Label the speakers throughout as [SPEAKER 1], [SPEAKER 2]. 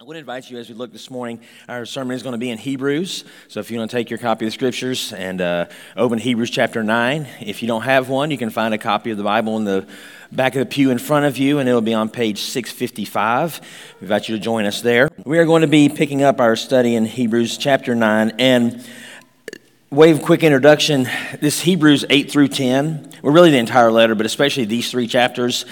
[SPEAKER 1] I would invite you as we look this morning, our sermon is going to be in Hebrews. So if you want to take your copy of the scriptures and uh, open Hebrews chapter 9, if you don't have one, you can find a copy of the Bible in the back of the pew in front of you, and it'll be on page 655. We invite you to join us there. We are going to be picking up our study in Hebrews chapter 9. And way of quick introduction this Hebrews 8 through 10, well, really the entire letter, but especially these three chapters,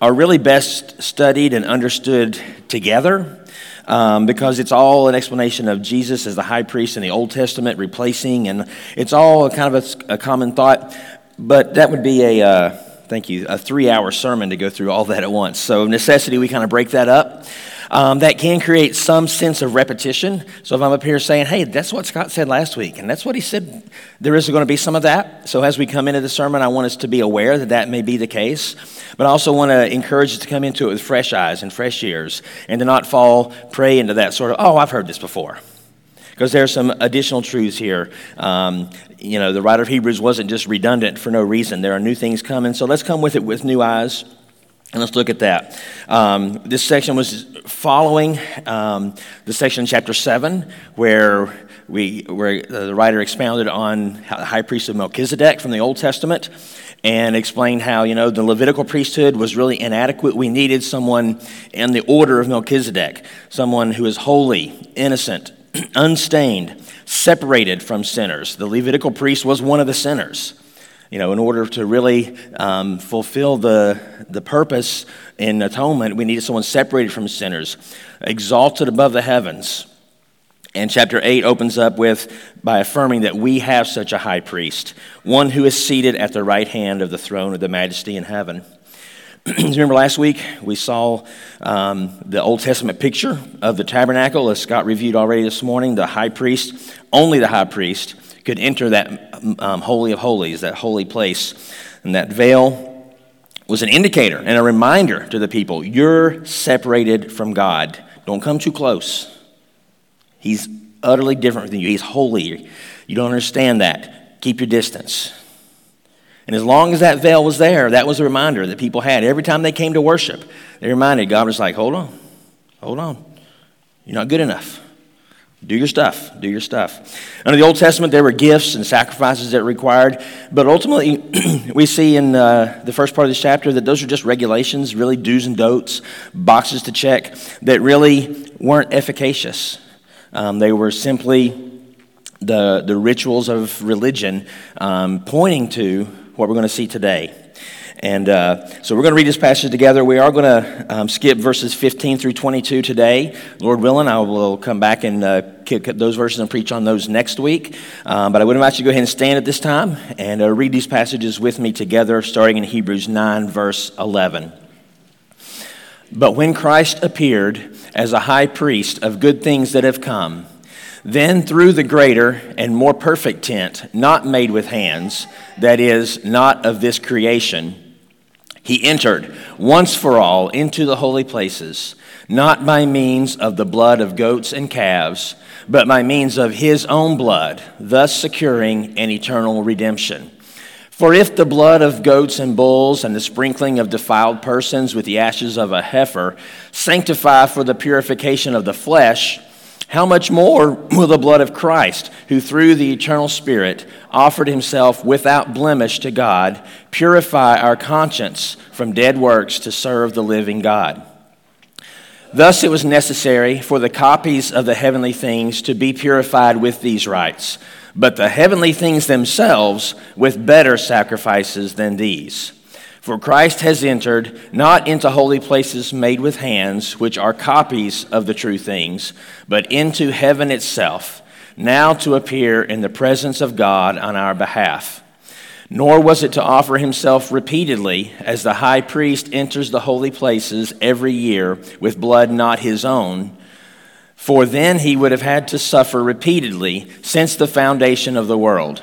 [SPEAKER 1] are really best studied and understood together um, because it's all an explanation of Jesus as the high priest in the Old Testament, replacing, and it's all kind of a, a common thought. But that would be a, uh, thank you, a three hour sermon to go through all that at once. So, necessity, we kind of break that up um, that can create some sense of repetition. So if I'm up here saying, hey, that's what Scott said last week, and that's what he said, there is going to be some of that. So as we come into the sermon, I want us to be aware that that may be the case. But I also want to encourage us to come into it with fresh eyes and fresh ears and to not fall prey into that sort of, oh, I've heard this before because there's some additional truths here. Um, you know, the writer of Hebrews wasn't just redundant for no reason. There are new things coming, so let's come with it with new eyes. And let's look at that. Um, this section was following um, the section in chapter 7 where, we, where the writer expounded on the high priest of Melchizedek from the Old Testament and explained how, you know, the Levitical priesthood was really inadequate. We needed someone in the order of Melchizedek, someone who is holy, innocent, unstained, separated from sinners. The Levitical priest was one of the sinners you know, in order to really um, fulfill the, the purpose in atonement, we needed someone separated from sinners, exalted above the heavens. And chapter 8 opens up with by affirming that we have such a high priest, one who is seated at the right hand of the throne of the majesty in heaven. Remember last week we saw um, the Old Testament picture of the tabernacle, as Scott reviewed already this morning. The high priest, only the high priest, could enter that um, Holy of Holies, that holy place. And that veil was an indicator and a reminder to the people you're separated from God. Don't come too close. He's utterly different than you, He's holy. You don't understand that. Keep your distance. And as long as that veil was there, that was a reminder that people had. Every time they came to worship, they reminded God was like, hold on, hold on. You're not good enough. Do your stuff. Do your stuff. Under the Old Testament, there were gifts and sacrifices that required, but ultimately, we see in uh, the first part of this chapter that those are just regulations, really do's and don'ts, boxes to check, that really weren't efficacious. Um, they were simply the, the rituals of religion um, pointing to what we're going to see today. And uh, so we're going to read this passage together. We are going to um, skip verses 15 through 22 today. Lord willing, I will come back and uh, kick those verses and preach on those next week. Um, but I would invite you to go ahead and stand at this time and uh, read these passages with me together, starting in Hebrews 9, verse 11. But when Christ appeared as a high priest of good things that have come, then through the greater and more perfect tent, not made with hands, that is, not of this creation, he entered once for all into the holy places, not by means of the blood of goats and calves, but by means of his own blood, thus securing an eternal redemption. For if the blood of goats and bulls and the sprinkling of defiled persons with the ashes of a heifer sanctify for the purification of the flesh, how much more will the blood of Christ, who through the eternal Spirit offered himself without blemish to God, purify our conscience from dead works to serve the living God? Thus, it was necessary for the copies of the heavenly things to be purified with these rites, but the heavenly things themselves with better sacrifices than these. For Christ has entered not into holy places made with hands, which are copies of the true things, but into heaven itself, now to appear in the presence of God on our behalf. Nor was it to offer himself repeatedly, as the high priest enters the holy places every year with blood not his own, for then he would have had to suffer repeatedly since the foundation of the world.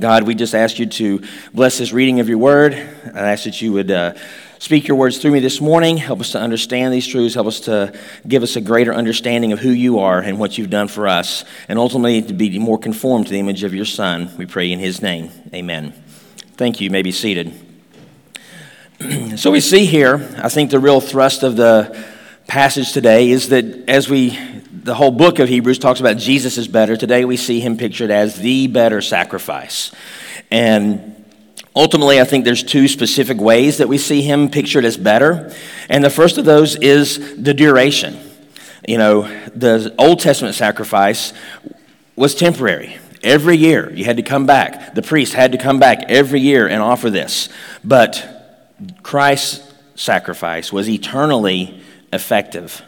[SPEAKER 1] God, we just ask you to bless this reading of your word. I ask that you would uh, speak your words through me this morning. Help us to understand these truths. Help us to give us a greater understanding of who you are and what you've done for us, and ultimately to be more conformed to the image of your Son. We pray in his name. Amen. Thank you. You may be seated. so we see here, I think the real thrust of the passage today is that as we the whole book of Hebrews talks about Jesus is better. Today we see him pictured as the better sacrifice. And ultimately, I think there's two specific ways that we see him pictured as better. And the first of those is the duration. You know, the Old Testament sacrifice was temporary. Every year you had to come back. The priest had to come back every year and offer this. But Christ's sacrifice was eternally effective.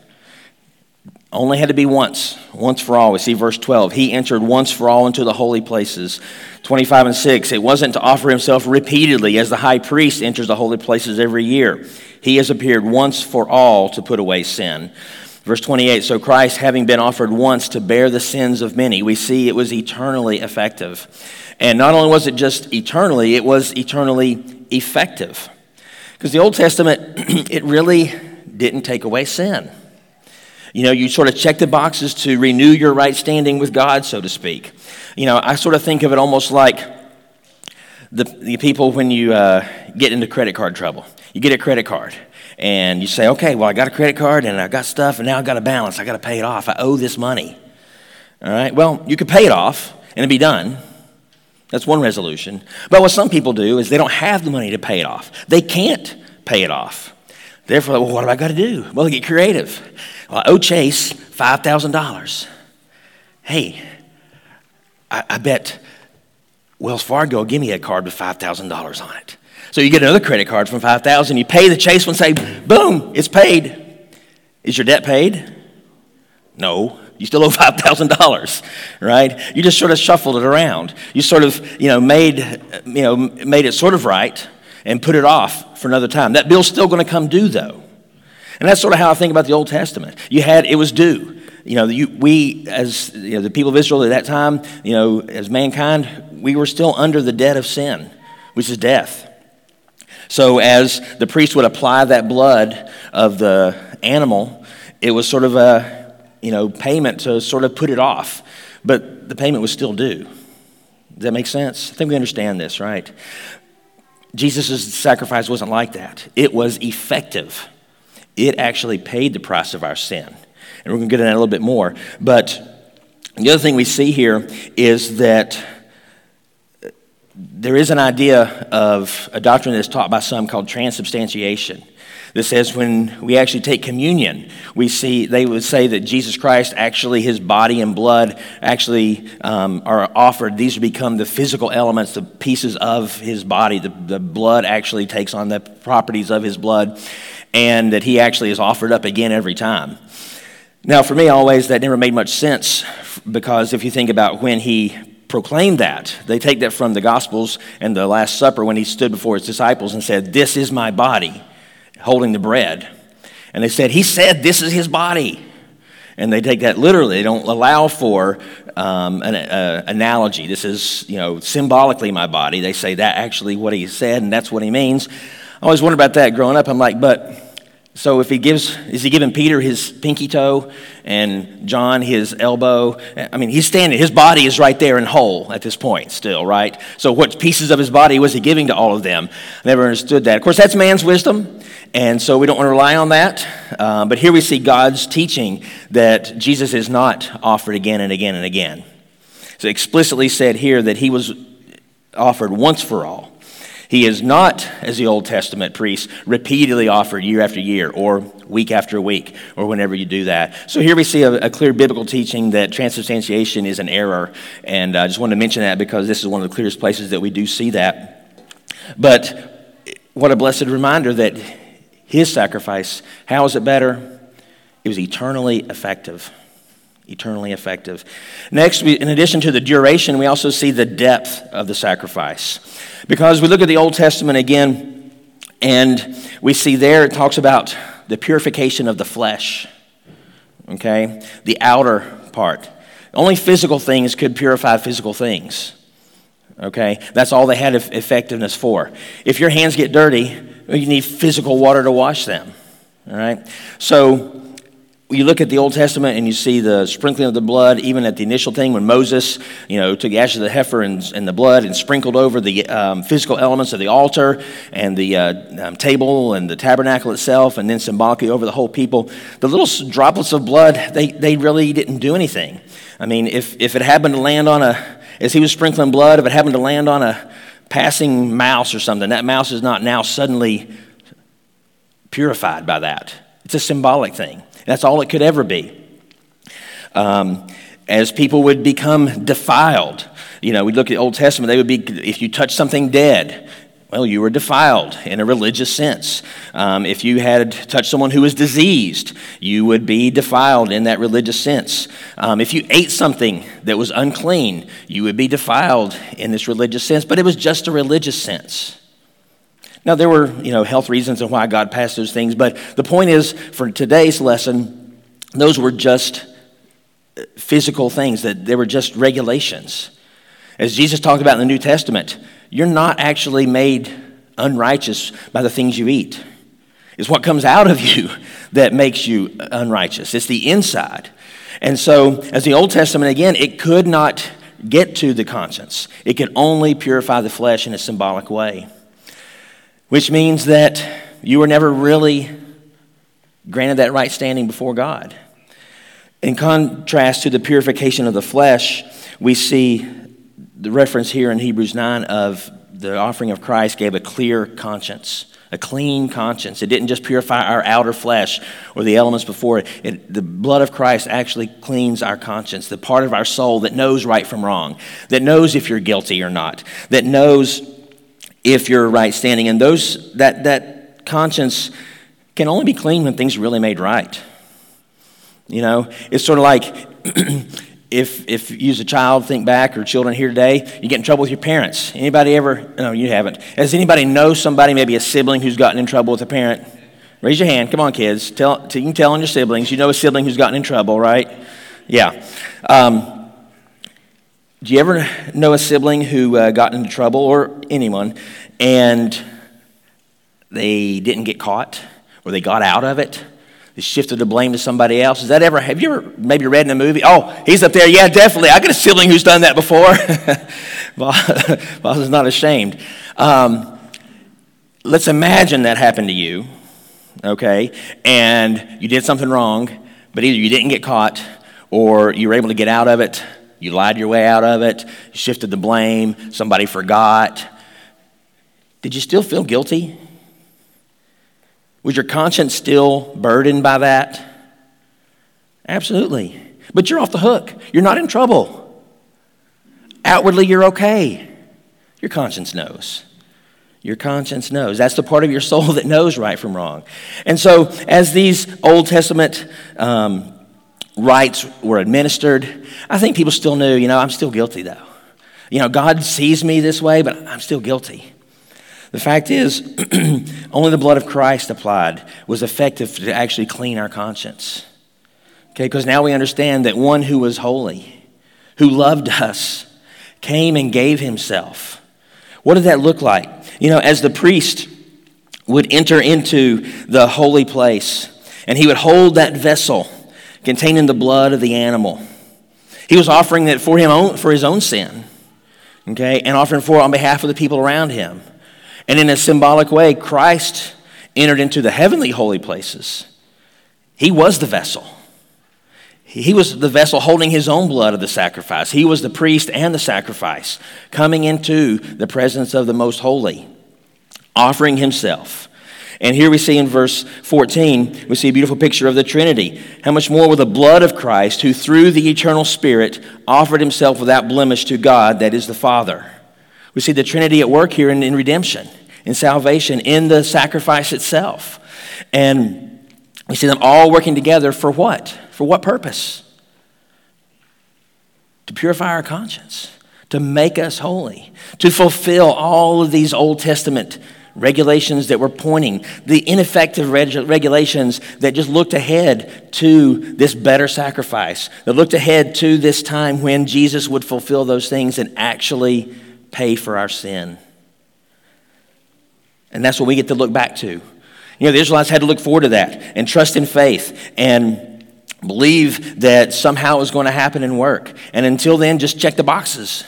[SPEAKER 1] Only had to be once, once for all. We see verse 12. He entered once for all into the holy places. 25 and 6. It wasn't to offer himself repeatedly as the high priest enters the holy places every year. He has appeared once for all to put away sin. Verse 28 So Christ, having been offered once to bear the sins of many, we see it was eternally effective. And not only was it just eternally, it was eternally effective. Because the Old Testament, it really didn't take away sin. You know, you sort of check the boxes to renew your right standing with God, so to speak. You know, I sort of think of it almost like the, the people when you uh, get into credit card trouble. You get a credit card and you say, okay, well, I got a credit card and I got stuff and now I got a balance. I got to pay it off. I owe this money. All right, well, you could pay it off and it'd be done. That's one resolution. But what some people do is they don't have the money to pay it off, they can't pay it off. Therefore, well, what have I got to do? Well, get creative. Well, I owe Chase $5,000. Hey, I, I, bet Wells Fargo will give me a card with $5,000 on it. So you get another credit card from 5000 you pay the Chase one, say, boom, it's paid. Is your debt paid? No. You still owe $5,000, right? You just sort of shuffled it around. You sort of, you know, made, you know, made it sort of right and put it off for another time. That bill's still going to come due, though. And that's sort of how I think about the Old Testament. You had, it was due. You know, you, we, as you know, the people of Israel at that time, you know, as mankind, we were still under the debt of sin, which is death. So as the priest would apply that blood of the animal, it was sort of a, you know, payment to sort of put it off. But the payment was still due. Does that make sense? I think we understand this, right? Jesus' sacrifice wasn't like that. It was effective. It actually paid the price of our sin. And we're going to get into that a little bit more. But the other thing we see here is that there is an idea of a doctrine that's taught by some called transubstantiation. This says when we actually take communion, we see they would say that Jesus Christ actually, his body and blood actually um, are offered. These become the physical elements, the pieces of his body. The, the blood actually takes on the properties of his blood and that he actually is offered up again every time. Now, for me, always that never made much sense because if you think about when he proclaimed that, they take that from the Gospels and the Last Supper when he stood before his disciples and said, This is my body, holding the bread. And they said, He said, This is his body. And they take that literally. They don't allow for um, an uh, analogy. This is, you know, symbolically my body. They say that actually what he said, and that's what he means. I always wondered about that growing up. I'm like, but so if he gives, is he giving Peter his pinky toe and John his elbow? I mean, he's standing, his body is right there and whole at this point still, right? So what pieces of his body was he giving to all of them? I never understood that. Of course, that's man's wisdom, and so we don't want to rely on that. Uh, but here we see God's teaching that Jesus is not offered again and again and again. So explicitly said here that he was offered once for all. He is not, as the Old Testament priests, repeatedly offered year after year or week after week or whenever you do that. So here we see a, a clear biblical teaching that transubstantiation is an error. And I just wanted to mention that because this is one of the clearest places that we do see that. But what a blessed reminder that his sacrifice, how is it better? It was eternally effective eternally effective. Next, we, in addition to the duration, we also see the depth of the sacrifice. Because we look at the Old Testament again, and we see there it talks about the purification of the flesh. okay? The outer part. Only physical things could purify physical things, okay? That's all they had effectiveness for. If your hands get dirty, you need physical water to wash them, all right? So you look at the Old Testament and you see the sprinkling of the blood, even at the initial thing when Moses, you know, took the ashes of the heifer and, and the blood and sprinkled over the um, physical elements of the altar and the uh, um, table and the tabernacle itself, and then symbolically over the whole people. The little droplets of blood, they, they really didn't do anything. I mean, if, if it happened to land on a, as he was sprinkling blood, if it happened to land on a passing mouse or something, that mouse is not now suddenly purified by that. It's a symbolic thing. That's all it could ever be. Um, as people would become defiled, you know, we look at the Old Testament, they would be, if you touch something dead, well, you were defiled in a religious sense. Um, if you had touched someone who was diseased, you would be defiled in that religious sense. Um, if you ate something that was unclean, you would be defiled in this religious sense, but it was just a religious sense. Now, there were, you know, health reasons and why God passed those things, but the point is, for today's lesson, those were just uh, physical things, that they were just regulations. As Jesus talked about in the New Testament, you're not actually made unrighteous by the things you eat. It's what comes out of you that makes you unrighteous. It's the inside. And so, as the Old Testament, again, it could not get to the conscience, it could only purify the flesh in a symbolic way which means that you were never really granted that right standing before God. In contrast to the purification of the flesh, we see the reference here in Hebrews 9 of the offering of Christ gave a clear conscience, a clean conscience. It didn't just purify our outer flesh or the elements before it. it. The blood of Christ actually cleans our conscience, the part of our soul that knows right from wrong, that knows if you're guilty or not, that knows if you're right standing. And those that that conscience can only be clean when things are really made right. You know, it's sort of like if if you as a child think back or children here today, you get in trouble with your parents. Anybody ever? No, you haven't. Does anybody know somebody, maybe a sibling, who's gotten in trouble with a parent? Raise your hand. Come on, kids. Tell, you can tell on your siblings. You know a sibling who's gotten in trouble, right? Yeah. Um, do you ever know a sibling who uh, got into trouble, or anyone, and they didn't get caught, or they got out of it? They shifted the blame to somebody else. Is that ever, have you ever maybe read in a movie? Oh, he's up there. Yeah, definitely. I got a sibling who's done that before. Boss is not ashamed. Um, let's imagine that happened to you, okay, and you did something wrong, but either you didn't get caught or you were able to get out of it you lied your way out of it, you shifted the blame, somebody forgot. Did you still feel guilty? Was your conscience still burdened by that? Absolutely. But you're off the hook. You're not in trouble. Outwardly, you're okay. Your conscience knows. Your conscience knows. That's the part of your soul that knows right from wrong. And so, as these Old Testament um, rites were administered, I think people still knew, you know, I'm still guilty though. You know, God sees me this way, but I'm still guilty. The fact is, only the blood of Christ applied was effective to actually clean our conscience. Okay, because now we understand that one who was holy, who loved us, came and gave himself. What did that look like? You know, as the priest would enter into the holy place and he would hold that vessel containing the blood of the animal. He was offering it for, him for his own sin, okay, and offering for on behalf of the people around him. And in a symbolic way, Christ entered into the heavenly holy places. He was the vessel. He was the vessel holding his own blood of the sacrifice. He was the priest and the sacrifice, coming into the presence of the most holy, offering himself. And here we see in verse 14, we see a beautiful picture of the Trinity. How much more will the blood of Christ, who through the eternal Spirit offered himself without blemish to God, that is the Father? We see the Trinity at work here in, in redemption, in salvation, in the sacrifice itself. And we see them all working together for what? For what purpose? To purify our conscience, to make us holy, to fulfill all of these Old Testament regulations that were pointing, the ineffective reg- regulations that just looked ahead to this better sacrifice, that looked ahead to this time when Jesus would fulfill those things and actually pay for our sin. And that's what we get to look back to. You know, the Israelites had to look forward to that and trust in faith and believe that somehow it was going to happen and work. And until then, just check the boxes.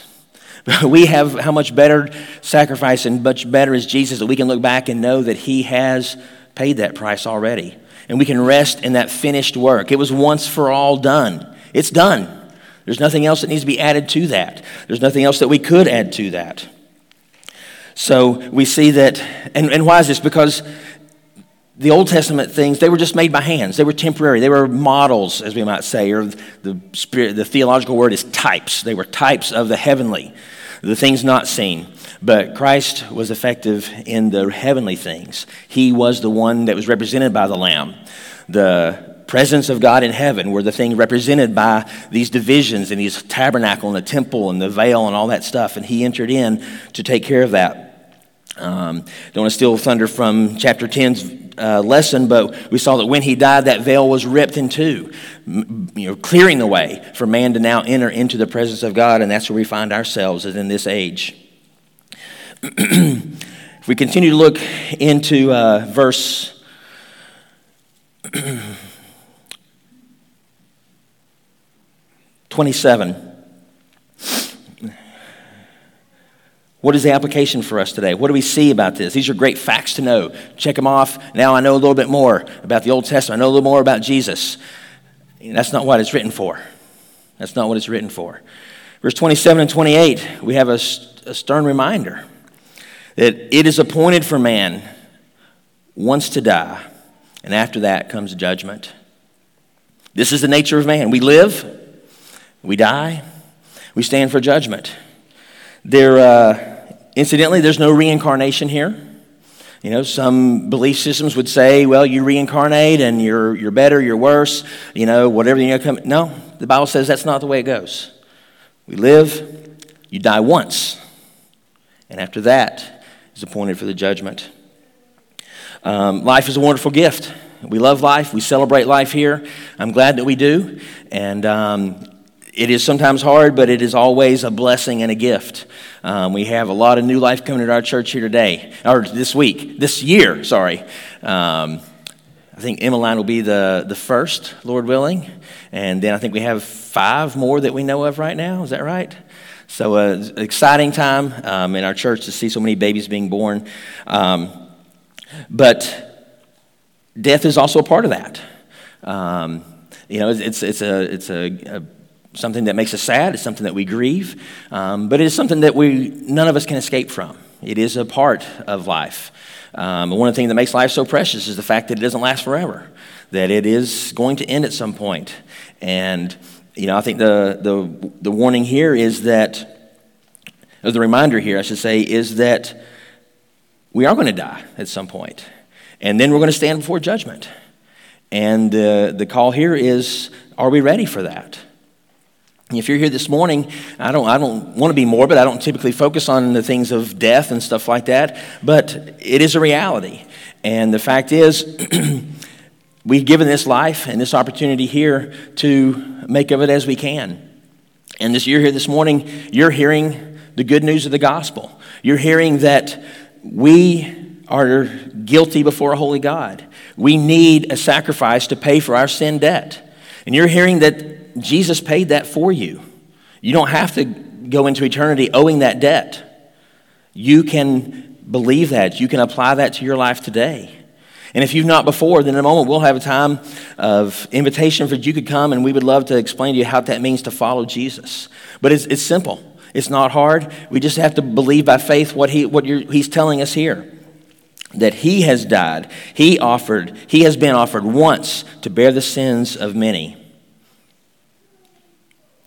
[SPEAKER 1] we have how much better sacrifice and much better is Jesus that we can look back and know that He has paid that price already. And we can rest in that finished work. It was once for all done. It's done. There's nothing else that needs to be added to that. There's nothing else that we could add to that. So we see that, and, and why is this? Because the Old Testament things, they were just made by hands. They were temporary. They were models, as we might say, or the, spirit, the theological word is types. They were types of the heavenly the things not seen. But Christ was effective in the heavenly things. He was the one that was represented by the Lamb. The presence of God in heaven were the thing represented by these divisions and these tabernacle and the temple and the veil and all that stuff. And he entered in to take care of that. Um, don't want to steal thunder from chapter 10's uh, lesson, but we saw that when he died, that veil was ripped in two, you know, clearing the way for man to now enter into the presence of God, and that's where we find ourselves as in this age. if we continue to look into uh, verse 27. What is the application for us today? What do we see about this? These are great facts to know. Check them off. Now I know a little bit more about the Old Testament. I know a little more about Jesus. That's not what it's written for. That's not what it's written for. Verse 27 and 28, we have a, a stern reminder that it is appointed for man once to die, and after that comes judgment. This is the nature of man. We live, we die, we stand for judgment. There, uh, Incidentally, there's no reincarnation here. You know, some belief systems would say, well, you reincarnate and you're, you're better, you're worse, you know, whatever you know. Come. No, the Bible says that's not the way it goes. We live, you die once, and after that is appointed for the judgment. Um, life is a wonderful gift. We love life. We celebrate life here. I'm glad that we do. And um, it is sometimes hard, but it is always a blessing and a gift. Um, we have a lot of new life coming to our church here today, or this week, this year, sorry. Um, I think Emmeline will be the, the first, Lord willing. And then I think we have five more that we know of right now. Is that right? So, uh, exciting time um, in our church to see so many babies being born. Um, but death is also a part of that. Um, you know, it's, it's, a, it's a, a something that makes us sad. It's something that we grieve. Um, but it is something that we, none of us can escape from. It is a part of life. Um, one of the things that makes life so precious is the fact that it doesn't last forever, that it is going to end at some point. And, you know, I think the, the, the warning here is that, or the reminder here, I should say, is that we are going to die at some point. And then we're going to stand before judgment. And uh, the call here is are we ready for that? If you're here this morning, I don't, I don't want to be morbid. I don't typically focus on the things of death and stuff like that, but it is a reality. And the fact is, we've given this life and this opportunity here to make of it as we can. And this year here this morning, you're hearing the good news of the gospel. You're hearing that we are guilty before a holy God. We need a sacrifice to pay for our sin debt. And you're hearing that Jesus paid that for you. You don't have to go into eternity owing that debt. You can believe that. You can apply that to your life today. And if you've not before, then in a moment we'll have a time of invitation for you could come and we would love to explain to you how that means to follow Jesus. But it's, it's simple. It's not hard. We just have to believe by faith what, he, what he's telling us here. That he has died. He offered, he has been offered once to bear the sins of many.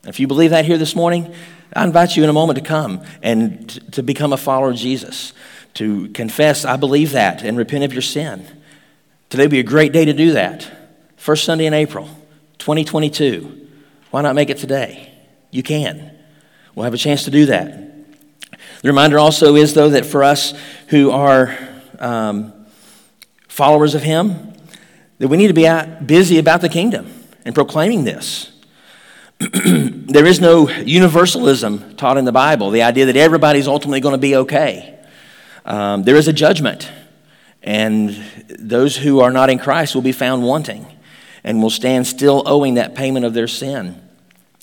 [SPEAKER 1] If you believe that here this morning, I invite you in a moment to come and to become a follower of Jesus, to confess, I believe that, and repent of your sin. Today would be a great day to do that. First Sunday in April, 2022. Why not make it today? You can. We'll have a chance to do that. The reminder also is, though, that for us who are um, followers of Him, that we need to be busy about the kingdom and proclaiming this. there is no universalism taught in the Bible, the idea that everybody's ultimately going to be okay. Um, there is a judgment, and those who are not in Christ will be found wanting and will stand still owing that payment of their sin.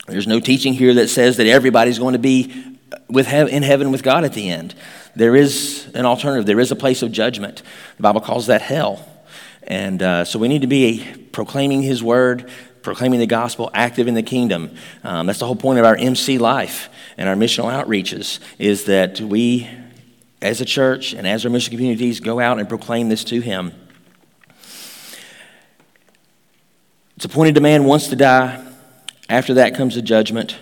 [SPEAKER 1] There's no teaching here that says that everybody's going to be with in heaven with God at the end. There is an alternative. There is a place of judgment. The Bible calls that hell. And uh, so we need to be proclaiming His word, proclaiming the gospel, active in the kingdom. Um, that's the whole point of our MC life and our missional outreaches is that we, as a church and as our mission communities, go out and proclaim this to Him. It's appointed a man once to die. After that comes the judgment.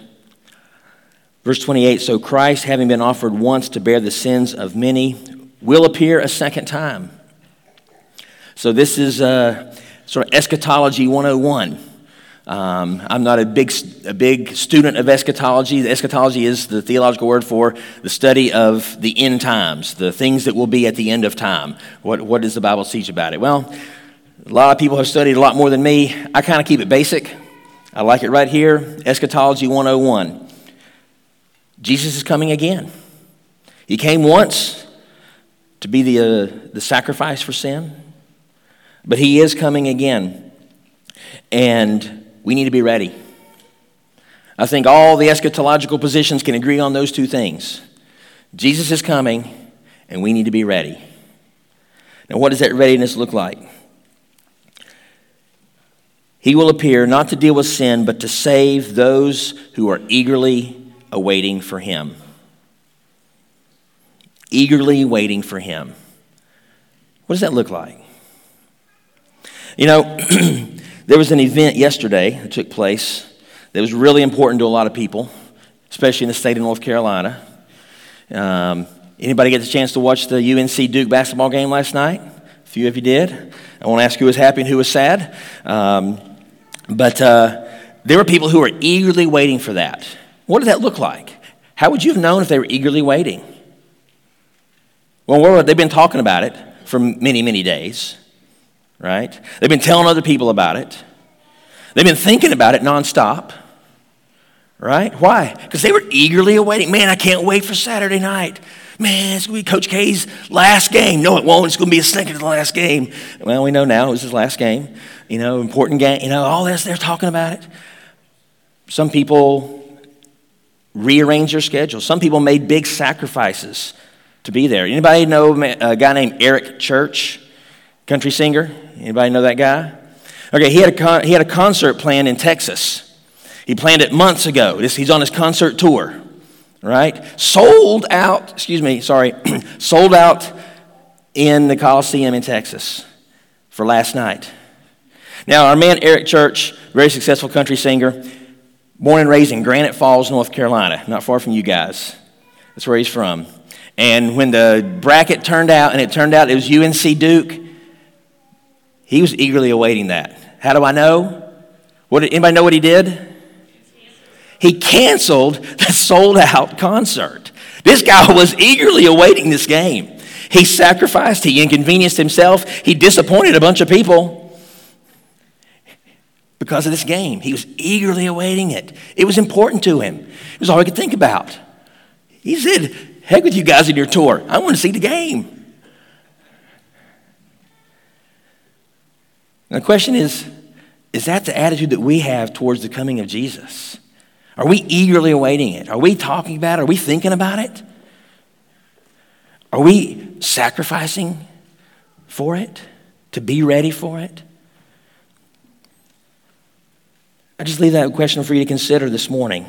[SPEAKER 1] Verse 28 So Christ, having been offered once to bear the sins of many, will appear a second time. So this is uh, sort of eschatology 101. Um, I'm not a big, a big student of eschatology. Eschatology is the theological word for the study of the end times, the things that will be at the end of time. What, what does the Bible teach about it? Well, a lot of people have studied a lot more than me. I kind of keep it basic. I like it right here Eschatology 101. Jesus is coming again. He came once to be the, uh, the sacrifice for sin, but he is coming again. And we need to be ready. I think all the eschatological positions can agree on those two things. Jesus is coming, and we need to be ready. Now, what does that readiness look like? He will appear not to deal with sin, but to save those who are eagerly awaiting for him. Eagerly waiting for him. What does that look like? You know, there was an event yesterday that took place that was really important to a lot of people, especially in the state of North Carolina. Um, anybody get the chance to watch the UNC Duke basketball game last night? A few of you did. I won't ask who was happy and who was sad. Um, but uh, there were people who were eagerly waiting for that. What did that look like? How would you have known if they were eagerly waiting? Well, they've been talking about it for many, many days, right? They've been telling other people about it. They've been thinking about it nonstop, right? Why? Because they were eagerly awaiting. Man, I can't wait for Saturday night. Man, it's going to be Coach K's last game. No, it won't. It's going to be a second to the last game. Well, we know now it was his last game. You know, important game. You know, all this, they're talking about it. Some people rearrange their schedule. Some people made big sacrifices to be there. Anybody know a guy named Eric Church, country singer? Anybody know that guy? Okay, he had a, con- he had a concert planned in Texas. He planned it months ago. This, he's on his concert tour right? Sold out, excuse me, sorry, sold out in the Coliseum in Texas for last night. Now, our man Eric Church, very successful country singer, born and raised in Granite Falls, North Carolina, not far from you guys. That's where he's from. And when the bracket turned out, and it turned out it was UNC Duke, he was eagerly awaiting that. How do I know? What, anybody know what he did? he canceled the sold out concert. This guy was eagerly awaiting this game. He sacrificed, he inconvenienced himself, he disappointed a bunch of people because of this game. He was eagerly awaiting it. It was important to him, it was all he could think about. He said, Heck with you guys in your tour. I want to see the game. The question is is that the attitude that we have towards the coming of Jesus? Are we eagerly awaiting it? Are we talking about it? Are we thinking about it? Are we sacrificing for it? To be ready for it? I just leave that question for you to consider this morning.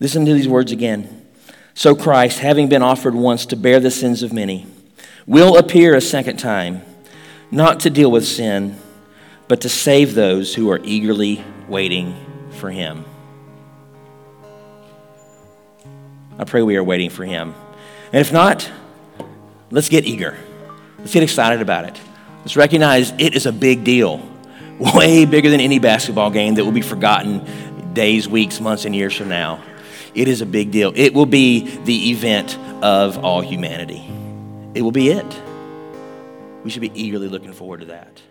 [SPEAKER 1] Listen to these words again. So Christ, having been offered once to bear the sins of many, will appear a second time, not to deal with sin but to save those who are eagerly waiting for him. I pray we are waiting for him. And if not, let's get eager. Let's get excited about it. Let's recognize it is a big deal, way bigger than any basketball game that will be forgotten days, weeks, months, and years from now. It is a big deal. It will be the event of all humanity. It will be it. We should be eagerly looking forward to that.